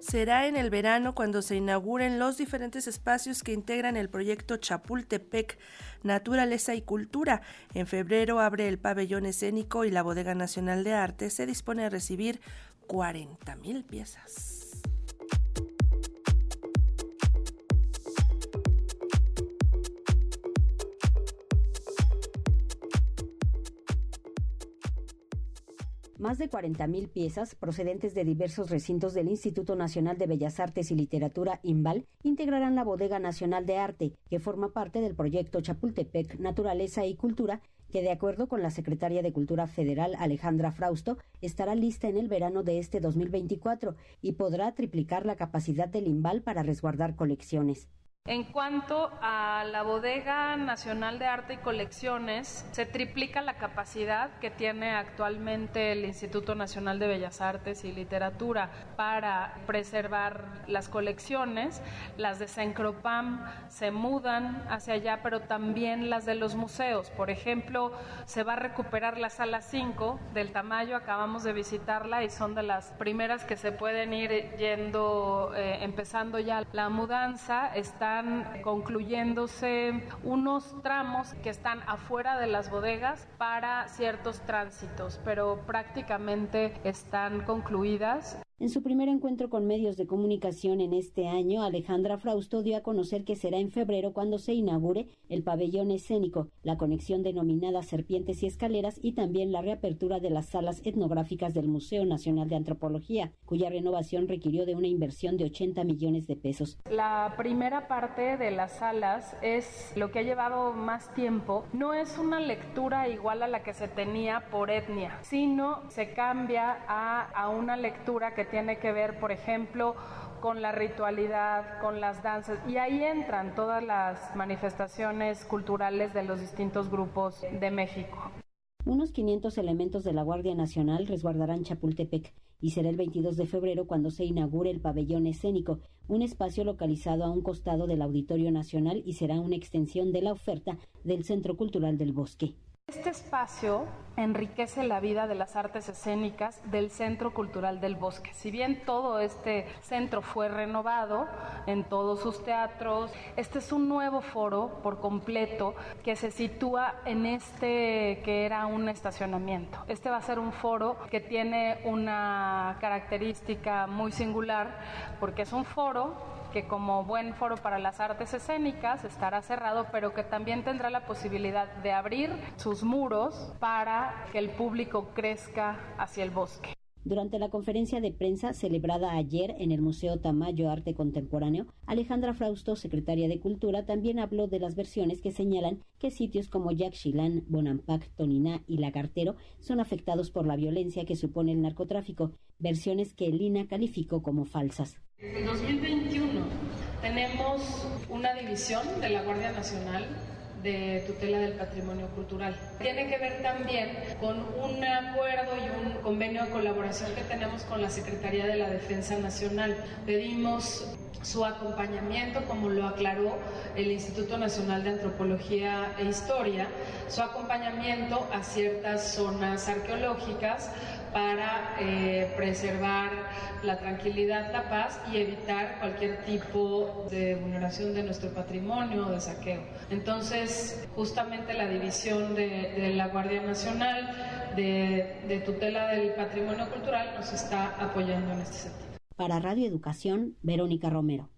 Será en el verano cuando se inauguren los diferentes espacios que integran el proyecto Chapultepec, Naturaleza y Cultura. En febrero abre el pabellón escénico y la Bodega Nacional de Arte se dispone a recibir 40.000 piezas. Más de 40.000 piezas procedentes de diversos recintos del Instituto Nacional de Bellas Artes y Literatura IMBAL integrarán la Bodega Nacional de Arte, que forma parte del proyecto Chapultepec Naturaleza y Cultura, que de acuerdo con la secretaria de Cultura Federal Alejandra Frausto, estará lista en el verano de este 2024 y podrá triplicar la capacidad del IMBAL para resguardar colecciones. En cuanto a la Bodega Nacional de Arte y Colecciones, se triplica la capacidad que tiene actualmente el Instituto Nacional de Bellas Artes y Literatura para preservar las colecciones. Las de Sencropam se mudan hacia allá, pero también las de los museos. Por ejemplo, se va a recuperar la sala 5 del Tamayo, acabamos de visitarla y son de las primeras que se pueden ir yendo, eh, empezando ya la mudanza. Está están concluyéndose unos tramos que están afuera de las bodegas para ciertos tránsitos, pero prácticamente están concluidas. En su primer encuentro con medios de comunicación en este año, Alejandra Frausto dio a conocer que será en febrero cuando se inaugure el pabellón escénico, la conexión denominada Serpientes y Escaleras y también la reapertura de las salas etnográficas del Museo Nacional de Antropología, cuya renovación requirió de una inversión de 80 millones de pesos. La primera parte de las salas es lo que ha llevado más tiempo. No es una lectura igual a la que se tenía por etnia, sino se cambia a, a una lectura que tiene que ver, por ejemplo, con la ritualidad, con las danzas, y ahí entran todas las manifestaciones culturales de los distintos grupos de México. Unos 500 elementos de la Guardia Nacional resguardarán Chapultepec y será el 22 de febrero cuando se inaugure el pabellón escénico, un espacio localizado a un costado del Auditorio Nacional y será una extensión de la oferta del Centro Cultural del Bosque. Este espacio enriquece la vida de las artes escénicas del Centro Cultural del Bosque. Si bien todo este centro fue renovado en todos sus teatros, este es un nuevo foro por completo que se sitúa en este que era un estacionamiento. Este va a ser un foro que tiene una característica muy singular porque es un foro que como buen foro para las artes escénicas estará cerrado, pero que también tendrá la posibilidad de abrir sus muros para que el público crezca hacia el bosque. Durante la conferencia de prensa celebrada ayer en el Museo Tamayo Arte Contemporáneo, Alejandra Frausto, secretaria de Cultura, también habló de las versiones que señalan que sitios como Yaxchilán, Bonampak, Toniná y Lagartero son afectados por la violencia que supone el narcotráfico, versiones que Lina calificó como falsas. En 2021 tenemos una división de la Guardia Nacional de tutela del patrimonio cultural. Tiene que ver también con un acuerdo y un convenio de colaboración que tenemos con la Secretaría de la Defensa Nacional. Pedimos su acompañamiento, como lo aclaró el Instituto Nacional de Antropología e Historia, su acompañamiento a ciertas zonas arqueológicas para eh, preservar la tranquilidad, la paz y evitar cualquier tipo de vulneración de nuestro patrimonio o de saqueo. Entonces, justamente la división de, la Guardia Nacional de, de tutela del patrimonio cultural nos está apoyando en este sentido. Para Radio Educación, Verónica Romero.